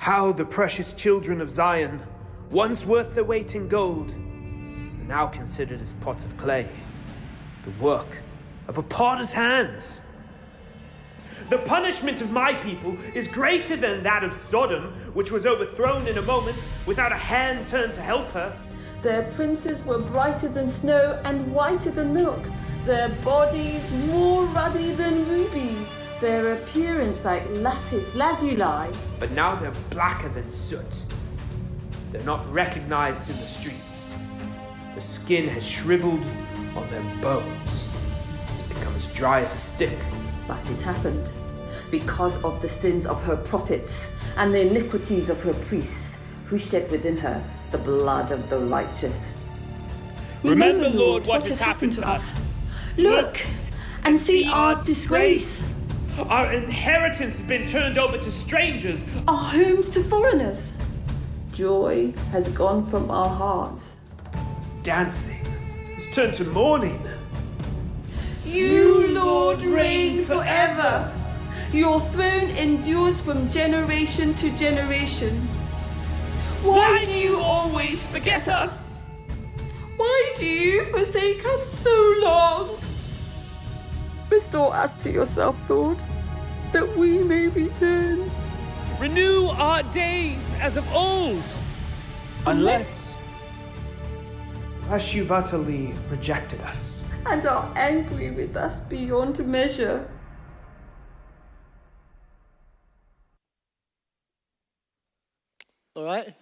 How the precious children of Zion, once worth their weight in gold, are now considered as pots of clay, the work of a potter's hands. The punishment of my people is greater than that of Sodom, which was overthrown in a moment without a hand turned to help her. Their princes were brighter than snow and whiter than milk, their bodies more ruddy than rubies, their appearance like lapis lazuli. But now they're blacker than soot. They're not recognized in the streets. The skin has shriveled on their bones. It's become as dry as a stick. But it happened because of the sins of her prophets and the iniquities of her priests, who shed within her the blood of the righteous. Remember, Lord, what, has happened to us. Look and see our disgrace, Our inheritance has been turned over to strangers. our homes to foreigners. Joy has gone from our hearts. Dancing has turned to mourning. You, Lord, reign forever. Your throne endures from generation to generation. Why do you always forget us? Why do you forsake us so long? Restore us to yourself, Lord, that we may return. Renew our days as of old. Unless. Unless you've utterly rejected us. And are angry with us beyond measure. All right?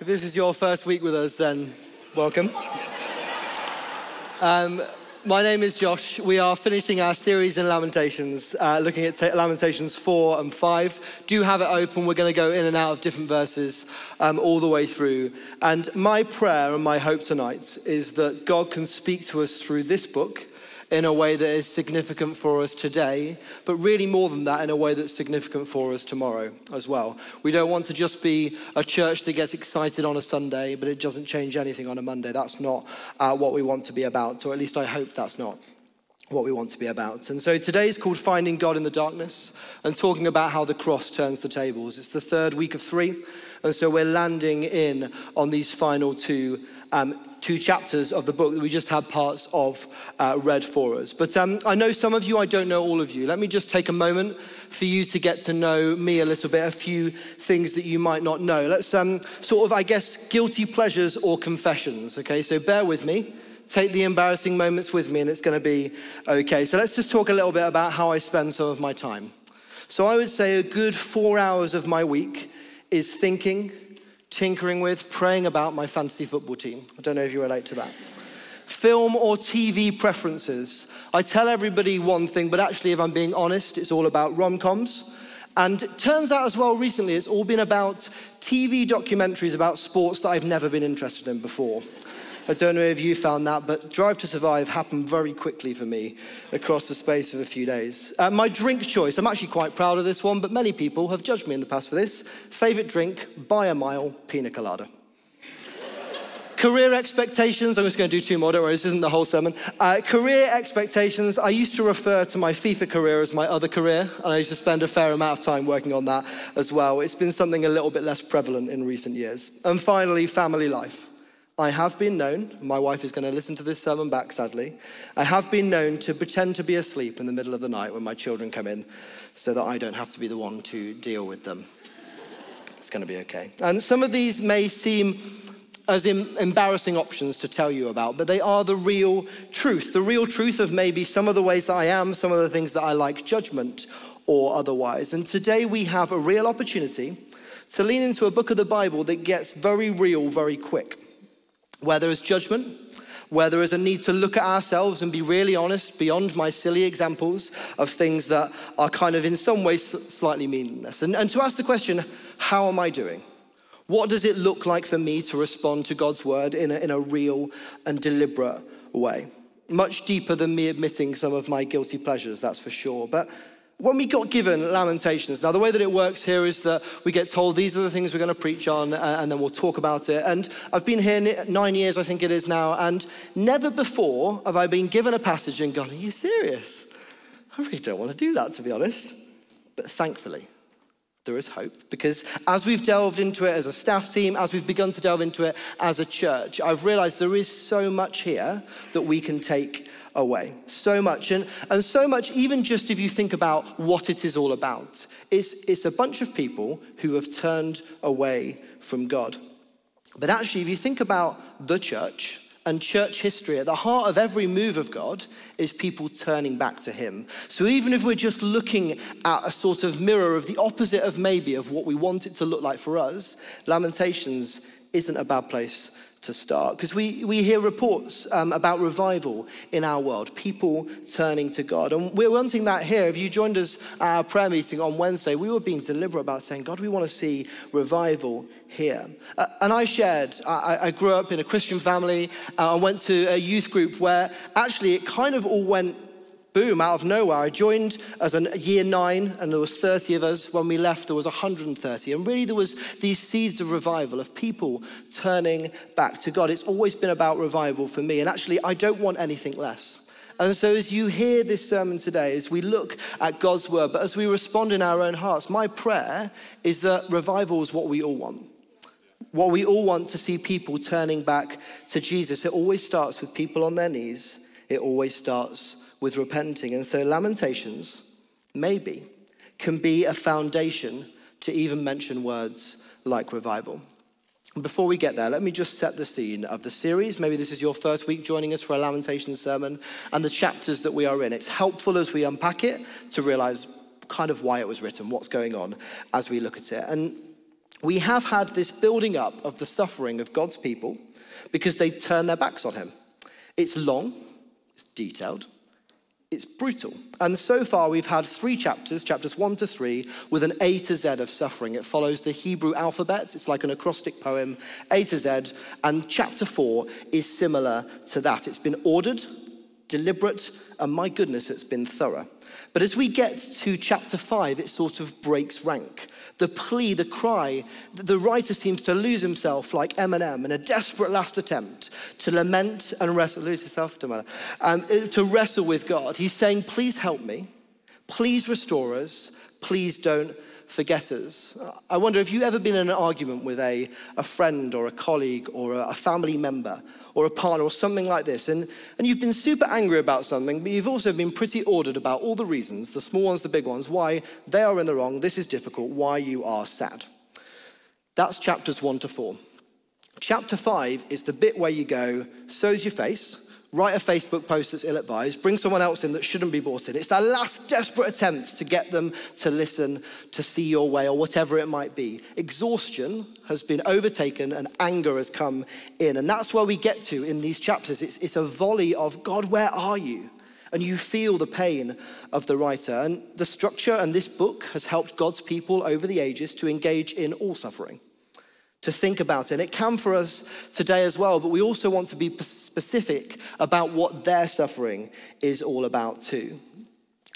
If this is your first week with us, then welcome. Um, my name is Josh. We are finishing our series in Lamentations, uh, looking at ta- Lamentations 4 and 5. Do have it open. We're going to go in and out of different verses um, all the way through. And my prayer and my hope tonight is that God can speak to us through this book in a way that is significant for us today, but really more than that, in a way that's significant for us tomorrow as well. We don't want to just be a church that gets excited on a Sunday, but it doesn't change anything on a Monday. That's not uh, what we want to be about, or at least I hope that's not what we want to be about. And so today is called Finding God in the Darkness and talking about how the cross turns the tables. It's the third week of three, and so we're landing in on these final two. Um, two chapters of the book that we just had parts of uh, read for us. But um, I know some of you, I don't know all of you. Let me just take a moment for you to get to know me a little bit, a few things that you might not know. Let's um, sort of, I guess, guilty pleasures or confessions, okay? So bear with me. Take the embarrassing moments with me, and it's going to be okay. So let's just talk a little bit about how I spend some of my time. So I would say a good four hours of my week is thinking, tinkering with, praying about my fantasy football team. I don't know if you relate to that. Film or TV preferences. I tell everybody one thing, but actually, if I'm being honest, it's all about rom coms. And it turns out as well recently, it's all been about TV documentaries about sports that I've never been interested in before. I don't know if you found that, but Drive to Survive happened very quickly for me across the space of a few days. Uh, my drink choice, I'm actually quite proud of this one, but many people have judged me in the past for this. Favorite drink, by a mile, pina colada. Career expectations, I'm just going to do two more, don't worry, this isn't the whole sermon. Uh, career expectations, I used to refer to my FIFA career as my other career, and I used to spend a fair amount of time working on that as well. It's been something a little bit less prevalent in recent years. And finally, family life. I have been known, my wife is going to listen to this sermon back sadly, I have been known to pretend to be asleep in the middle of the night when my children come in so that I don't have to be the one to deal with them. It's going to be okay. And some of these may seem as em- embarrassing options to tell you about, but they are the real truth. The real truth of maybe some of the ways that I am, some of the things that I like, judgment or otherwise. And today we have a real opportunity to lean into a book of the Bible that gets very real very quick. Where there is judgment, where there is a need to look at ourselves and be really honest beyond my silly examples of things that are kind of in some ways slightly meaningless. And, and to ask the question, how am I doing? What does it look like for me to respond to God's word in a, in a real and deliberate way? Much deeper than me admitting some of my guilty pleasures, that's for sure. But when we got given Lamentations, now the way that it works here is that we get told these are the things we're going to preach on, uh, and then we'll talk about it. And I've been here nine years, I think it is now, and never before have I been given a passage and gone, Are you serious? I really don't want to do that, to be honest. But thankfully, there is hope because as we've delved into it as a staff team, as we've begun to delve into it as a church, I've realized there is so much here that we can take away. So much. And, and so much, even just if you think about what it is all about, it's, it's a bunch of people who have turned away from God. But actually, if you think about the church, and church history, at the heart of every move of God is people turning back to Him. So even if we're just looking at a sort of mirror of the opposite of maybe of what we want it to look like for us, Lamentations isn't a bad place to start. Because we, we hear reports um, about revival in our world, people turning to God. And we're wanting that here. If you joined us at our prayer meeting on Wednesday, we were being deliberate about saying, God, we want to see revival here. Uh, and I shared, I, I, grew up in a Christian family. Uh, I went to a youth group where actually it kind of all went boom, out of nowhere. I joined as a year nine, and there was 30 of us. When we left, there was 130. And really, there was these seeds of revival, of people turning back to God. It's always been about revival for me. And actually, I don't want anything less. And so, as you hear this sermon today, as we look at God's word, but as we respond in our own hearts, my prayer is that revival is what we all want. What we all want to see people turning back to Jesus. It always starts with people on their knees, it always starts with repenting. And so, Lamentations, maybe, can be a foundation to even mention words like revival. Before we get there, let me just set the scene of the series. Maybe this is your first week joining us for a Lamentations sermon and the chapters that we are in. It's helpful as we unpack it to realize kind of why it was written, what's going on as we look at it. And we have had this building up of the suffering of God's people because they turn their backs on Him. It's long, it's detailed, it's brutal. And so far, we've had three chapters, chapters one to three, with an A to Z of suffering. It follows the Hebrew alphabet, it's like an acrostic poem, A to Z. And chapter four is similar to that. It's been ordered, deliberate, and my goodness, it's been thorough. But as we get to chapter five, it sort of breaks rank. The plea, the cry, the writer seems to lose himself like Eminem in a desperate last attempt to lament and wrestle, lose um, to wrestle with God. He's saying, please help me, please restore us, please don't forget us. I wonder if you've ever been in an argument with a, a friend or a colleague or a, a family member or a partner or something like this, and, and you've been super angry about something, but you've also been pretty ordered about all the reasons, the small ones, the big ones, why they are in the wrong, this is difficult, why you are sad. That's chapters one to four. Chapter five is the bit where you go, so's your face, write a Facebook post that's ill advised, bring someone else in that shouldn't be brought in. It's their last desperate attempt to get them to listen, to see your way, or whatever it might be. Exhaustion has been overtaken and anger has come in. And that's where we get to in these chapters. It's, it's a volley of, God, where are you? And you feel the pain of the writer. And the structure and this book has helped God's people over the ages to engage in all suffering to think about it. And it can for us today as well, but we also want to be specific about what their suffering is all about too.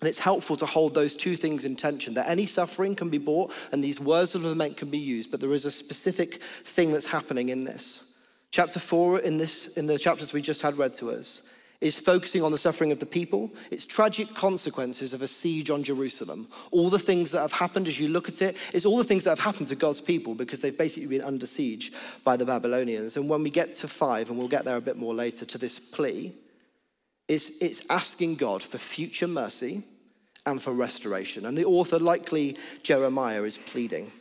And it's helpful to hold those two things in tension that any suffering can be bought and these words of lament can be used, but there is a specific thing that's happening in this. Chapter four in this in the chapters we just had read to us is focusing on the suffering of the people, its tragic consequences of a siege on Jerusalem. All the things that have happened as you look at it, it's all the things that have happened to God's people because they've basically been under siege by the Babylonians. And when we get to five, and we'll get there a bit more later, to this plea, it's, it's asking God for future mercy and for restoration. And the author, likely Jeremiah, is pleading.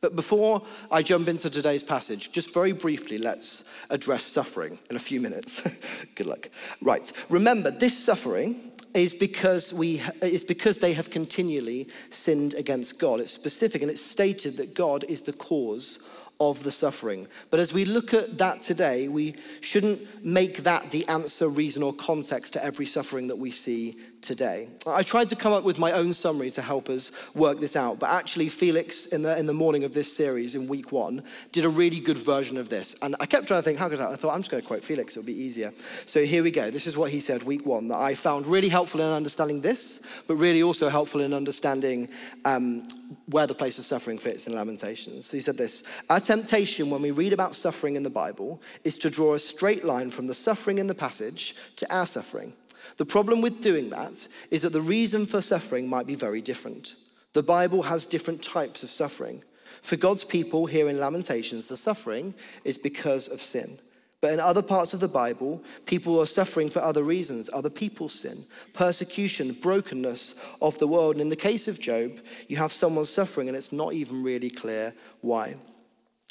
But before I jump into today's passage, just very briefly, let's address suffering in a few minutes. Good luck. Right. Remember, this suffering is because we is because they have continually sinned against God. It's specific and it's stated that God is the cause of the suffering. But as we look at that today, we shouldn't make that the answer, reason, or context to every suffering that we see today. I tried to come up with my own summary to help us work this out, but actually, Felix, in the, in the morning of this series in week one, did a really good version of this. And I kept trying to think, how could I? I thought, I'm just going to quote Felix, it'll be easier. So here we go. This is what he said week one that I found really helpful in understanding this, but really also helpful in understanding um, where the place of suffering fits in Lamentations. So he said this Our temptation when we read about suffering in the Bible is to draw a straight line from the suffering in the passage to our suffering. The problem with doing that is that the reason for suffering might be very different. The Bible has different types of suffering. For God's people here in Lamentations, the suffering is because of sin. But in other parts of the Bible, people are suffering for other reasons, other people's sin, persecution, brokenness of the world. And in the case of Job, you have someone suffering and it's not even really clear why.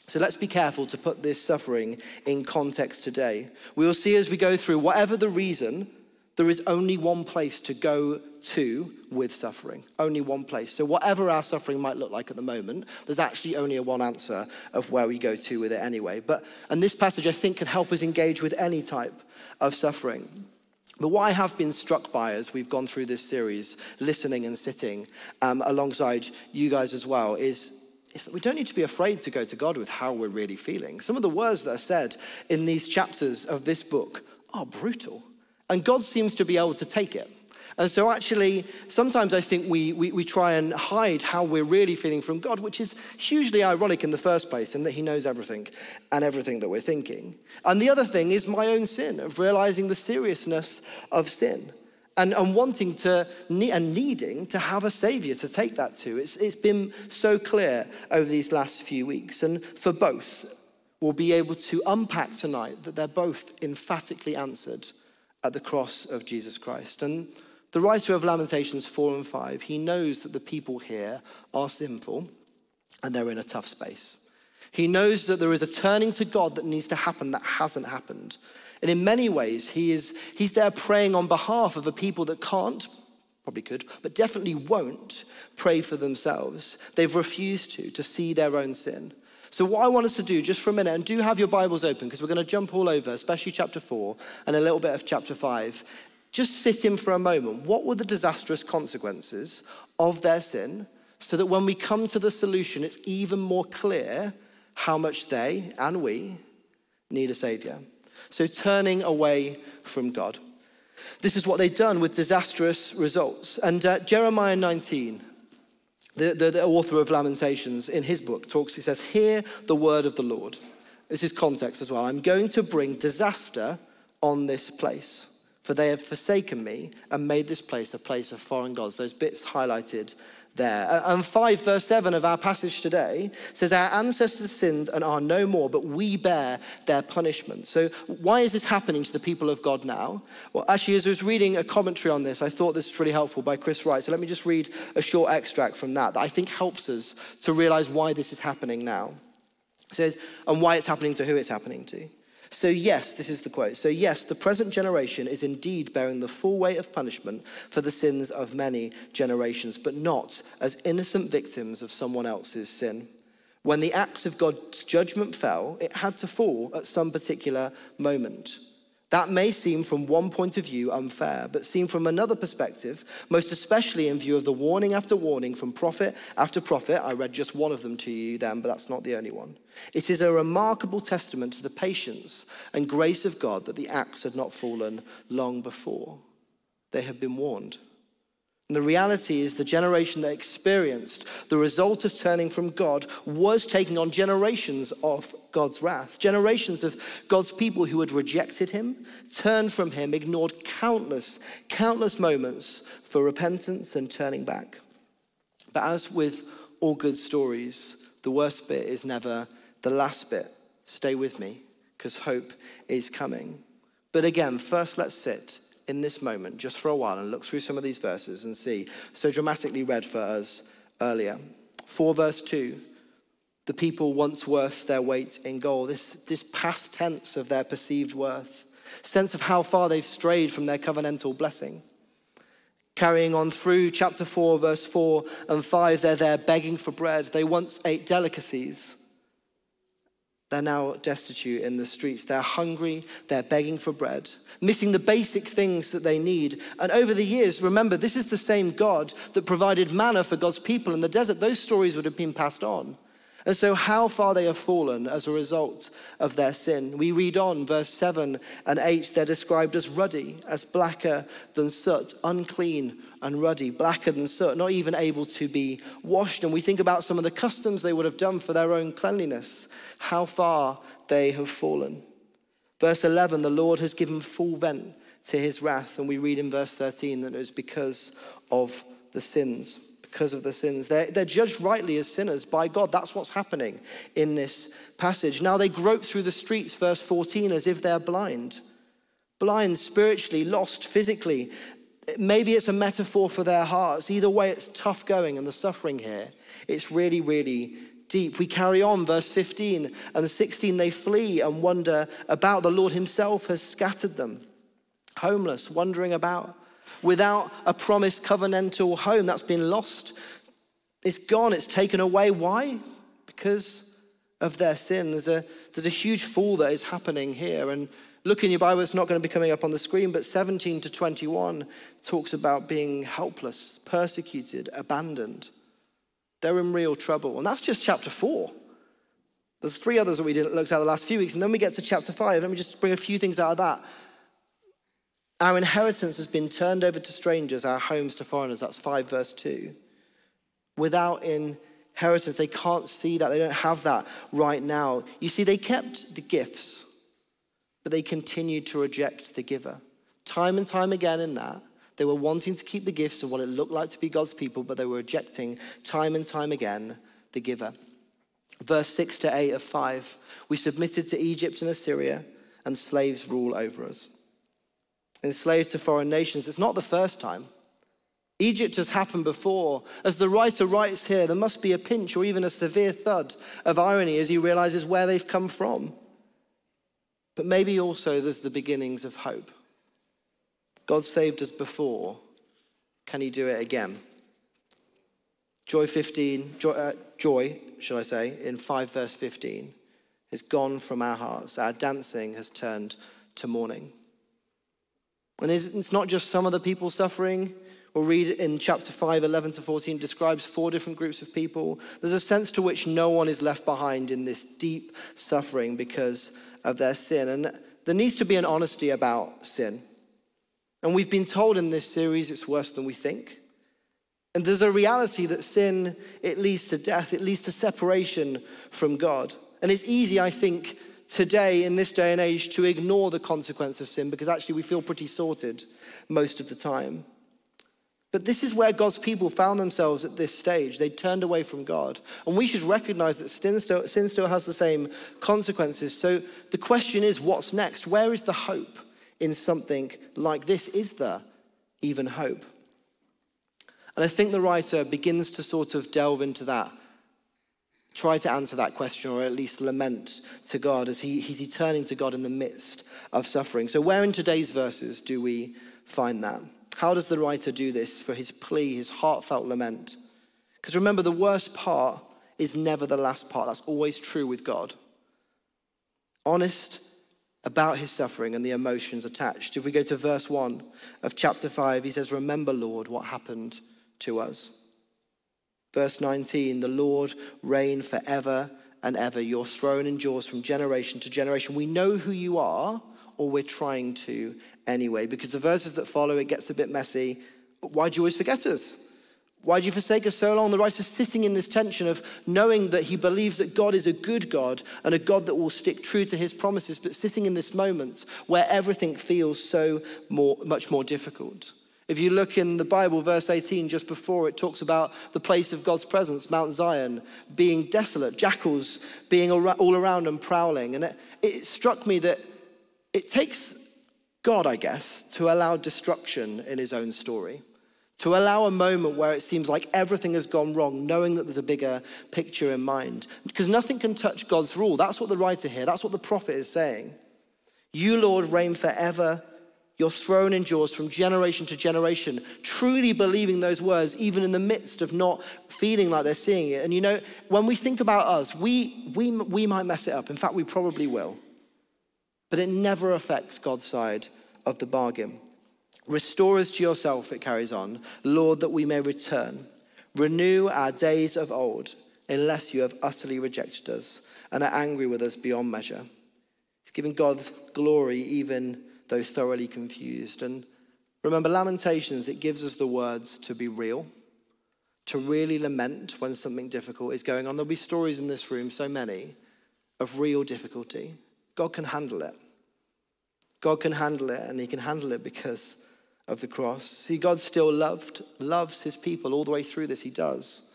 So let's be careful to put this suffering in context today. We will see as we go through, whatever the reason, there is only one place to go to with suffering. Only one place. So, whatever our suffering might look like at the moment, there's actually only a one answer of where we go to with it anyway. But, and this passage, I think, can help us engage with any type of suffering. But what I have been struck by as we've gone through this series, listening and sitting um, alongside you guys as well, is is that we don't need to be afraid to go to God with how we're really feeling. Some of the words that are said in these chapters of this book are brutal. And God seems to be able to take it. And so, actually, sometimes I think we, we, we, try and hide how we're really feeling from God, which is hugely ironic in the first place, in that He knows everything and everything that we're thinking. And the other thing is my own sin, of realizing the seriousness of sin and, and wanting to and needing to have a savior to take that to. It's, it's been so clear over these last few weeks. And for both, we'll be able to unpack tonight that they're both emphatically answered at the cross of Jesus Christ. And the writer of Lamentations 4 and 5, he knows that the people here are sinful and they're in a tough space. He knows that there is a turning to God that needs to happen that hasn't happened. And in many ways, he is, he's there praying on behalf of a people that can't, probably could, but definitely won't pray for themselves. They've refused to, to see their own sin. So, what I want us to do just for a minute, and do have your Bibles open because we're going to jump all over, especially chapter 4 and a little bit of chapter 5, just sit in for a moment. What were the disastrous consequences of their sin so that when we come to the solution, it's even more clear how much they and we need a Savior? So, turning away from God. This is what they've done with disastrous results. And uh, Jeremiah 19, the, the, the author of Lamentations, in his book, talks, he says, Hear the word of the Lord. This is context as well. I'm going to bring disaster on this place for they have forsaken me and made this place a place of foreign gods. Those bits highlighted there. Uh, and 5 verse 7 of our passage today says, Our ancestors sinned and are no more, but we bear their punishment. So, why is this happening to the people of God now? Well, actually, as I was reading a commentary on this, I thought this was really helpful by Chris Wright. So, let me just read a short extract from that that I think helps us to realize why this is happening now. It says, and why it's happening to who it's happening to. So, yes, this is the quote. So, yes, the present generation is indeed bearing the full weight of punishment for the sins of many generations, but not as innocent victims of someone else's sin. When the axe of God's judgment fell, it had to fall at some particular moment. That may seem from one point of view unfair, but seen from another perspective, most especially in view of the warning after warning from prophet after prophet, I read just one of them to you then, but that's not the only one. It is a remarkable testament to the patience and grace of God that the axe had not fallen long before. They had been warned. And the reality is, the generation that experienced the result of turning from God was taking on generations of God's wrath, generations of God's people who had rejected Him, turned from Him, ignored countless, countless moments for repentance and turning back. But as with all good stories, the worst bit is never the last bit. Stay with me, because hope is coming. But again, first let's sit in this moment just for a while and look through some of these verses and see. So dramatically read for us earlier. 4 verse 2 the people once worth their weight in gold. This, this past tense of their perceived worth, sense of how far they've strayed from their covenantal blessing. Carrying on through chapter 4, verse 4 and 5, they're there begging for bread. They once ate delicacies. They're now destitute in the streets. They're hungry. They're begging for bread missing the basic things that they need. And over the years, remember, this is the same God that provided manna for God's people in the desert. Those stories would have been passed on. And so, how far they have fallen as a result of their sin. We read on, verse 7 and 8, they're described as ruddy, as blacker than soot, unclean and ruddy, blacker than soot, not even able to be washed. And we think about some of the customs they would have done for their own cleanliness, how far they have fallen. Verse 11, the Lord has given full vent to his wrath. And we read in verse 13 that it was because of the sins. Because of the sins. They're, they're judged rightly as sinners by God. That's what's happening in this passage. Now they grope through the streets, verse 14, as if they're blind. Blind spiritually, lost physically. Maybe it's a metaphor for their hearts. Either way, it's tough going and the suffering here. It's really, really deep. We carry on, verse 15 and 16. They flee and wonder about. The Lord Himself has scattered them. Homeless, wandering about, without a promised covenantal home that's been lost. It's gone, it's taken away. Why? Because of their sin. There's a, there's a huge fall that is happening here. And look in your Bible, it's not going to be coming up on the screen, but 17 to 21 talks about being helpless, persecuted, abandoned. They're in real trouble. And that's just chapter four. There's three others that we didn't look at the last few weeks. And then we get to chapter five. Let me just bring a few things out of that. Our inheritance has been turned over to strangers, our homes to foreigners. That's 5 verse 2. Without inheritance, they can't see that. They don't have that right now. You see, they kept the gifts, but they continued to reject the giver. Time and time again in that, they were wanting to keep the gifts of what it looked like to be God's people, but they were rejecting time and time again the giver. Verse 6 to 8 of 5 We submitted to Egypt and Assyria, and slaves rule over us enslaved to foreign nations. It's not the first time. Egypt has happened before. As the writer writes here, there must be a pinch or even a severe thud of irony as he realizes where they've come from. But maybe also there's the beginnings of hope. God saved us before. Can he do it again? Joy 15, joy, uh, joy, shall I say, in 5 verse 15, is gone from our hearts. Our dancing has turned to mourning. And it's not just some of the people suffering. We'll read in chapter 5, 11 to 14, describes four different groups of people. There's a sense to which no one is left behind in this deep suffering because of their sin. And there needs to be an honesty about sin. And we've been told in this series it's worse than we think. And there's a reality that sin, it leads to death, it leads to separation from God. And it's easy, I think, today, in this day and age, to ignore the consequence of sin because actually we feel pretty sorted most of the time. But this is where God's people found themselves at this stage. They turned away from God. And we should recognize that sin still, sin still has the same consequences. So the question is what's next? Where is the hope in something like this? Is there even hope? And I think the writer begins to sort of delve into that try to answer that question or at least lament to God as he, he's turning to God in the midst of suffering. So, where in today's verses do we find that? How does the writer do this for his plea, his heartfelt lament? Because remember, the worst part is never the last part. That's always true with God. Honest about his suffering and the emotions attached. If we go to verse 1 of chapter 5, he says, Remember, Lord, what happened to us. Verse 19 The Lord reign forever and ever. Your throne endures from generation to generation. We know who you are, or we're trying to anyway, because the verses that follow, it gets a bit messy. Why do you always forget us? Why do you forsake us so long? The writer's sitting in this tension of knowing that he believes that God is a good God and a God that will stick true to his promises, but sitting in this moment where everything feels so more, much more difficult. If you look in the Bible, verse 18, just before it talks about the place of God's presence, Mount Zion, being desolate, jackals being all around and prowling. And it, it struck me that it takes God, I guess, to allow destruction in his own story, to allow a moment where it seems like everything has gone wrong, knowing that there's a bigger picture in mind. Because nothing can touch God's rule. That's what the writer here, that's what the prophet is saying. You, Lord, reign forever your throne endures from generation to generation, truly believing those words, even in the midst of not feeling like they're seeing it. And you know, when we think about us, we, we, we might mess it up. In fact, we probably will. But it never affects God's side of the bargain. Restore us to yourself, it carries on, Lord, that we may return. Renew our days of old, unless you have utterly rejected us and are angry with us beyond measure. It's giving God glory even though thoroughly confused. And remember, Lamentations, it gives us the words to be real, to really lament when something difficult is going on. There'll be stories in this room, so many, of real difficulty. God can handle it. God can handle it, and He can handle it because of the cross. See, God still loved, loves his people all the way through this. He does.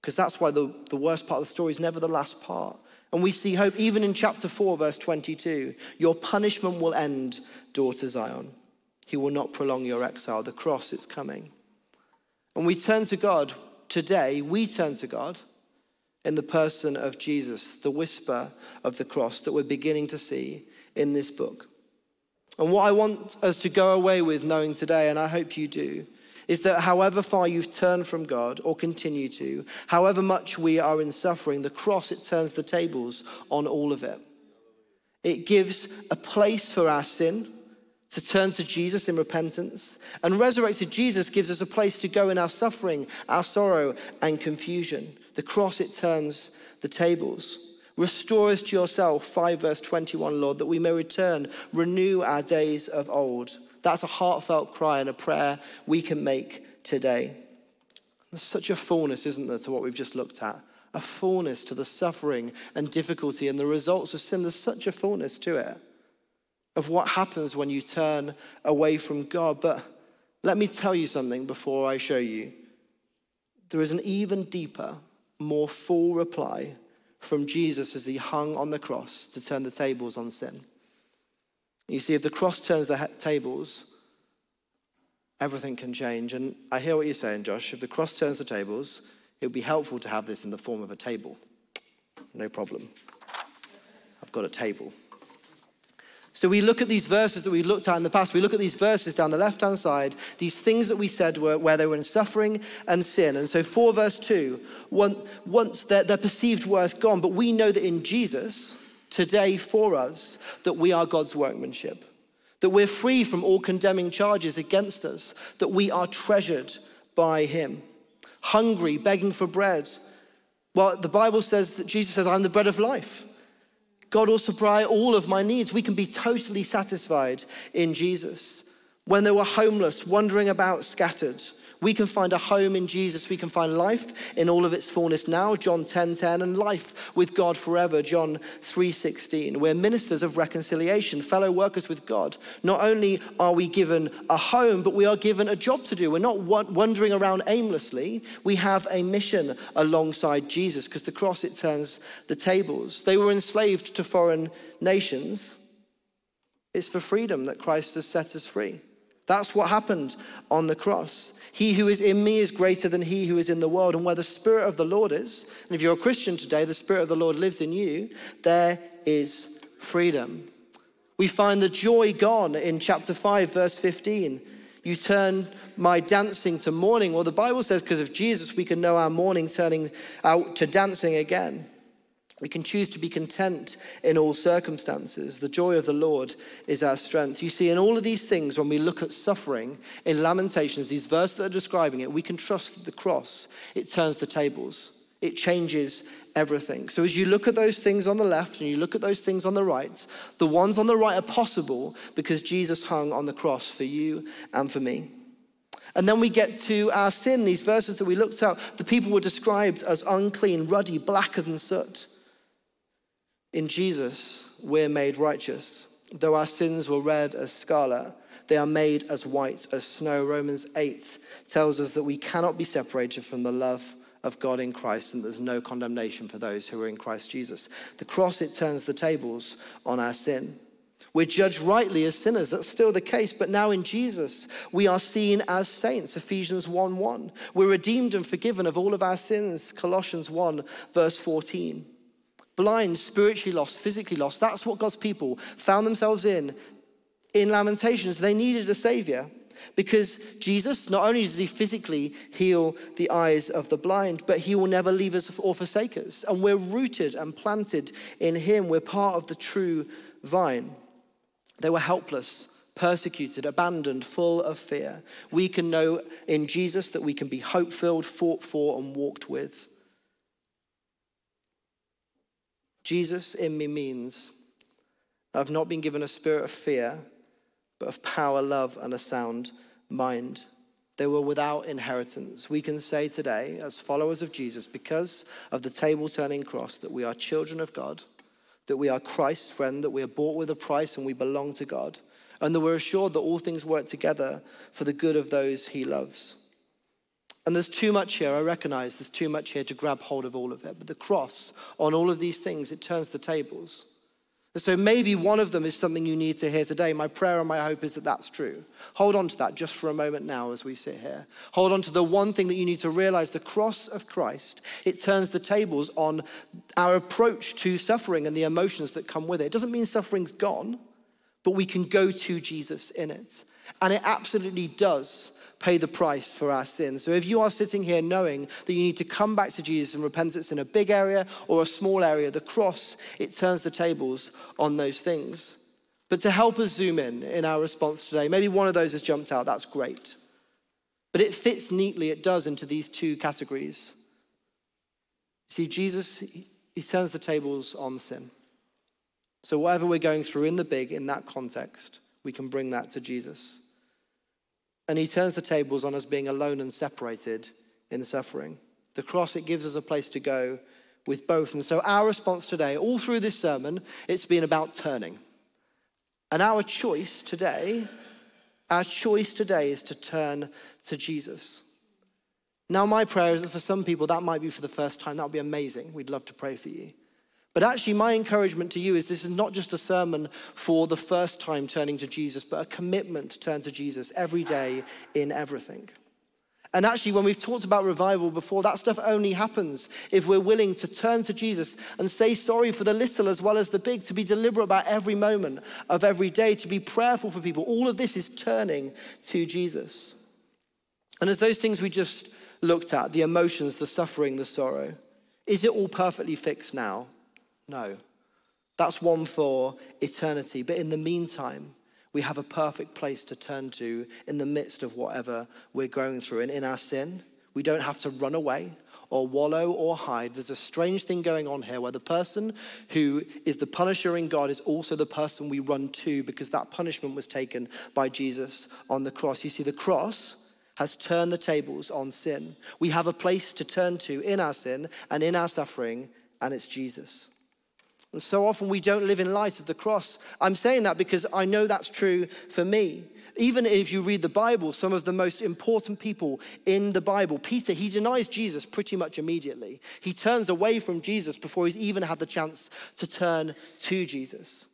Because that's why the, the worst part of the story is never the last part. And we see hope even in chapter 4, verse 22. Your punishment will end, daughter Zion. He will not prolong your exile. The cross is coming. And we turn to God today, we turn to God in the person of Jesus, the whisper of the cross that we're beginning to see in this book. And what I want us to go away with knowing today, and I hope you do, is that however far you've turned from God or continue to, however much we are in suffering, the cross, it turns the tables on all of it. It gives a place for our sin to turn to Jesus in repentance. And resurrected Jesus gives us a place to go in our suffering, our sorrow, and confusion. The cross, it turns the tables. Restore us to yourself, 5 verse 21, Lord, that we may return, renew our days of old. That's a heartfelt cry and a prayer we can make today. There's such a fullness, isn't there, to what we've just looked at? A fullness to the suffering and difficulty and the results of sin. There's such a fullness to it of what happens when you turn away from God. But let me tell you something before I show you. There is an even deeper, more full reply from Jesus as he hung on the cross to turn the tables on sin. You see, if the cross turns the tables, everything can change. And I hear what you're saying, Josh. If the cross turns the tables, it would be helpful to have this in the form of a table. No problem. I've got a table. So we look at these verses that we looked at in the past. We look at these verses down the left hand side, these things that we said were where they were in suffering and sin. And so, 4 verse 2, once their, their perceived worth gone, but we know that in Jesus, today for us, that we are God's workmanship, that we're free from all condemning charges against us, that we are treasured by Him. Hungry, begging for bread. Well, the Bible says that Jesus says, I'm the bread of life. God will supply all of my needs. We can be totally satisfied in Jesus. When they were homeless, wandering about scattered, we can find a home in Jesus. We can find life in all of its fullness now, John 10:10, 10, 10, and life with God forever, John 3:16. We're ministers of reconciliation, fellow workers with God. Not only are we given a home, but we are given a job to do. We're not wandering around aimlessly. We have a mission alongside Jesus because the cross it turns the tables. They were enslaved to foreign nations. It's for freedom that Christ has set us free. That's what happened on the cross. He who is in me is greater than he who is in the world. And where the Spirit of the Lord is, and if you're a Christian today, the Spirit of the Lord lives in you, there is freedom. We find the joy gone in chapter 5, verse 15. You turn my dancing to mourning. Well, the Bible says because of Jesus, we can know our mourning turning out to dancing again. We can choose to be content in all circumstances. The joy of the Lord is our strength. You see, in all of these things, when we look at suffering in Lamentations, these verses that are describing it, we can trust the cross, it turns the tables, it changes everything. So as you look at those things on the left and you look at those things on the right, the ones on the right are possible because Jesus hung on the cross for you and for me. And then we get to our sin, these verses that we looked at. The people were described as unclean, ruddy, blacker than soot. In Jesus, we're made righteous. Though our sins were red as scarlet, they are made as white as snow. Romans 8 tells us that we cannot be separated from the love of God in Christ and there's no condemnation for those who are in Christ Jesus. The cross, it turns the tables on our sin. We're judged rightly as sinners. That's still the case. But now in Jesus, we are seen as saints. Ephesians 1 1. We're redeemed and forgiven of all of our sins. Colossians 1, verse 14 blind, spiritually lost, physically lost. That's what God's people found themselves in in Lamentations. They needed a savior because Jesus, not only does he physically heal the eyes of the blind, but he will never leave us or forsake us. And we're rooted and planted in him. We're part of the true vine. They were helpless, persecuted, abandoned, full of fear. We can know in Jesus that we can be hope filled, fought for, and walked with. Jesus in me means I've not been given a spirit of fear, but of power, love, and a sound mind. They were without inheritance. We can say today, as followers of Jesus, because of the table turning cross, that we are children of God, that we are Christ's friend, that we are bought with a price and we belong to God. and that we're assured that all things work together for the good of those he loves. And there's too much here. I recognize there's too much here to grab hold of all of it. But the cross on all of these things, it turns the tables. And so maybe one of them is something you need to hear today. My prayer and my hope is that that's true. Hold on to that just for a moment now as we sit here. Hold on to the one thing that you need to realize the cross of Christ. It turns the tables on our approach to suffering and the emotions that come with it. It doesn't mean suffering's gone, but we can go to Jesus in it. And it absolutely does pay the price for our sins. So if you are sitting here knowing that you need to come back to Jesus and repentance in a big area or a small area, the cross, it turns the tables on those things. But to help us zoom in in our response today, maybe one of those has jumped out, that's great. But it fits neatly, it does, into these two categories. See, Jesus, he turns the tables on sin. So, whatever we're going through in the big, in that context, we can bring that to Jesus. And he turns the tables on us being alone and separated in suffering. The cross, it gives us a place to go with both. And so, our response today, all through this sermon, it's been about turning. And our choice today, our choice today is to turn to Jesus. Now, my prayer is that for some people, that might be for the first time. That would be amazing. We'd love to pray for you. But actually, my encouragement to you is this is not just a sermon for the first time turning to Jesus, but a commitment to turn to Jesus every day in everything. And actually, when we've talked about revival before, that stuff only happens if we're willing to turn to Jesus and say sorry for the little as well as the big, to be deliberate about every moment of every day, to be prayerful for people. All of this is turning to Jesus. And as those things we just looked at the emotions, the suffering, the sorrow is it all perfectly fixed now? No. That's one for eternity. But in the meantime, we have a perfect place to turn to in the midst of whatever we're going through. And in our sin, we don't have to run away or wallow or hide. There's a strange thing going on here where the person who is the punisher in God is also the person we run to because that punishment was taken by Jesus on the cross. You see, the cross has turned the tables on sin. We have a place to turn to in our sin and in our suffering, and it's Jesus. And so often we don't live in light of the cross. I'm saying that because I know that's true for me. Even if you read the Bible, some of the most important people in the Bible, Peter, he denies Jesus pretty much immediately. He turns away from Jesus before he's even had the chance to turn to Jesus.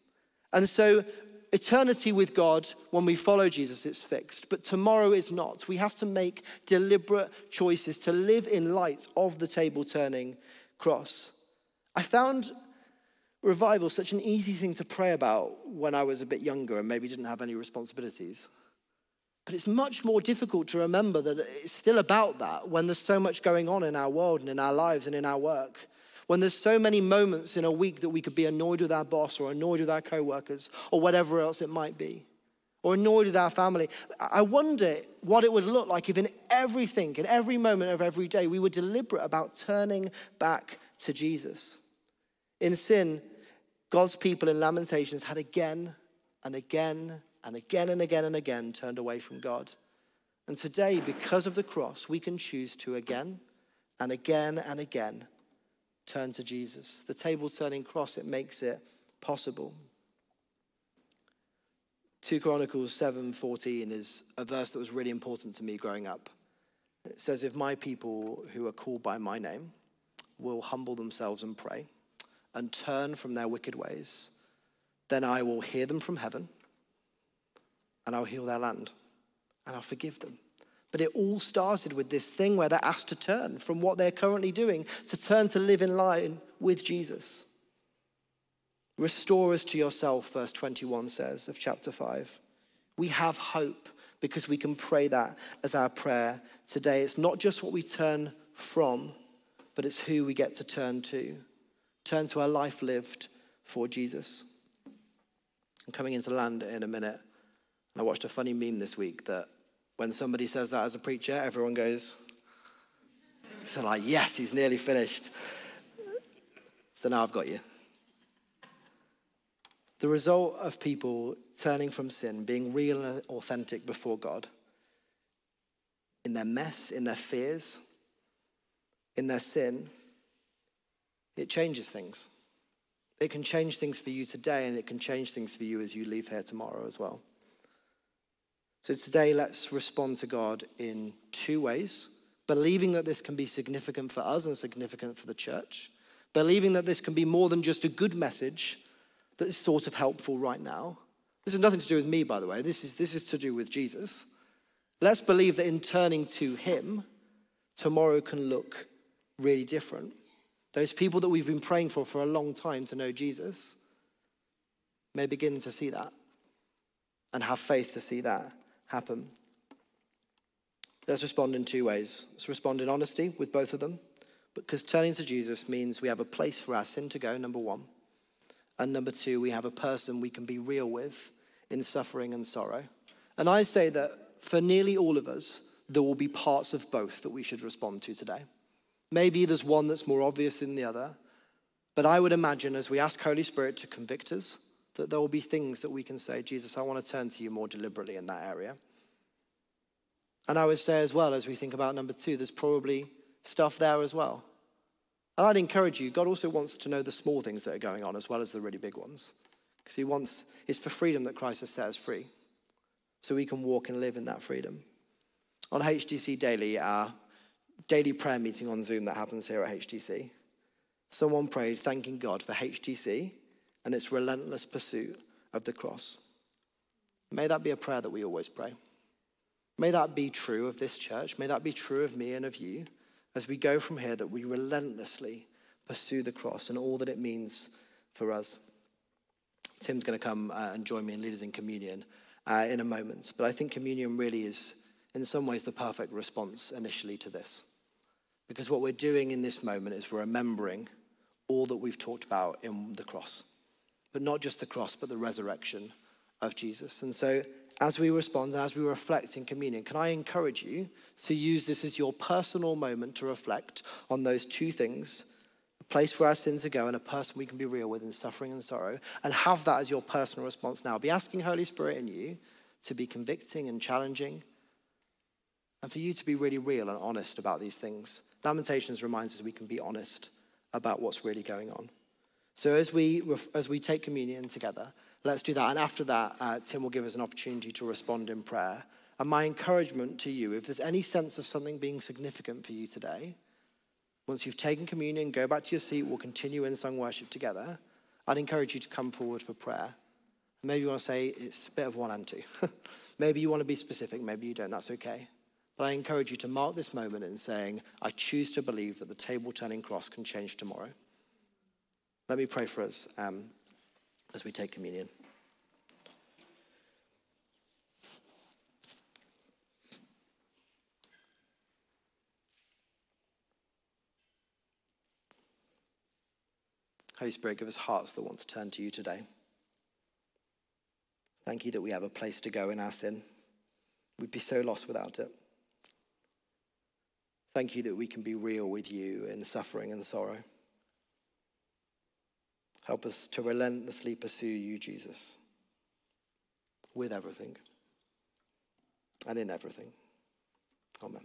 And so eternity with God, when we follow Jesus, it's fixed. But tomorrow is not. We have to make deliberate choices to live in light of the table turning cross. I found revival such an easy thing to pray about when I was a bit younger and maybe didn't have any responsibilities. But it's much more difficult to remember that it's still about that when there's so much going on in our world and in our lives and in our work. When there's so many moments in a week that we could be annoyed with our boss or annoyed with our coworkers or whatever else it might be, or annoyed with our family. I wonder what it would look like if in everything, in every moment of every day, we were deliberate about turning back to Jesus. In sin, God's people in Lamentations had again and again and again and again and again turned away from God. And today, because of the cross, we can choose to again and again and again turn to Jesus. The table turning cross, it makes it possible. 2 Chronicles 7:14 is a verse that was really important to me growing up. It says if my people who are called by my name will humble themselves and pray and turn from their wicked ways, then I will hear them from heaven and I'll heal their land and I'll forgive them. But it all started with this thing where they're asked to turn from what they're currently doing to turn to live in line with Jesus. Restore us to yourself, verse 21 says of chapter 5. We have hope because we can pray that as our prayer today. It's not just what we turn from, but it's who we get to turn to turn to a life lived for Jesus. I'm coming into land in a minute. I watched a funny meme this week that when somebody says that as a preacher, everyone goes, so like, yes, he's nearly finished. So now I've got you. The result of people turning from sin, being real and authentic before God, in their mess, in their fears, in their sin, it changes things. It can change things for you today, and it can change things for you as you leave here tomorrow as well. So today, let's respond to God in two ways believing that this can be significant for us and significant for the church, believing that this can be more than just a good message that is sort of helpful right now. This has nothing to do with me, by the way. This is, this is to do with Jesus. Let's believe that in turning to Him, tomorrow can look really different. Those people that we've been praying for for a long time to know Jesus may begin to see that and have faith to see that happen. Let's respond in two ways. Let's respond in honesty with both of them, because turning to Jesus means we have a place for our sin to go, number one. And number two, we have a person we can be real with in suffering and sorrow. And I say that for nearly all of us, there will be parts of both that we should respond to today. Maybe there's one that's more obvious than the other, but I would imagine as we ask Holy Spirit to convict us, that there will be things that we can say, Jesus, I want to turn to you more deliberately in that area. And I would say as well, as we think about number two, there's probably stuff there as well. And I'd encourage you, God also wants to know the small things that are going on as well as the really big ones. Because he wants, it's for freedom that Christ has set us free. So we can walk and live in that freedom. On HTC Daily, our daily prayer meeting on Zoom that happens here at HTC, someone prayed thanking God for HTC and its relentless pursuit of the cross. May that be a prayer that we always pray. May that be true of this church. May that be true of me and of you as we go from here, that we relentlessly pursue the cross and all that it means for us. Tim's going to come uh, and join me in Leaders in Communion uh, in a moment. But I think communion really is, in some ways, the perfect response initially to this. Because what we're doing in this moment is we're remembering all that we've talked about in the cross. But not just the cross, but the resurrection of Jesus. And so as we respond and as we reflect in communion, can I encourage you to use this as your personal moment to reflect on those two things a place where our sins to go and a person we can be real with in suffering and sorrow, and have that as your personal response now? Be asking Holy Spirit in you to be convicting and challenging, and for you to be really real and honest about these things. Lamentations reminds us we can be honest about what's really going on. So as we, as we take communion together, Let's do that. And after that, uh, Tim will give us an opportunity to respond in prayer. And my encouragement to you, if there's any sense of something being significant for you today, once you've taken communion, go back to your seat, we'll continue in sung worship together. I'd encourage you to come forward for prayer. Maybe you want to say it's a bit of one and two. maybe you want to be specific, maybe you don't, that's okay. But I encourage you to mark this moment in saying, I choose to believe that the table turning cross can change tomorrow. Let me pray for us. Um, as we take communion. Holy Spirit, give us hearts that want to turn to you today. Thank you that we have a place to go in our sin. We'd be so lost without it. Thank you that we can be real with you in suffering and sorrow. Help us to relentlessly pursue you, Jesus, with everything and in everything. Amen.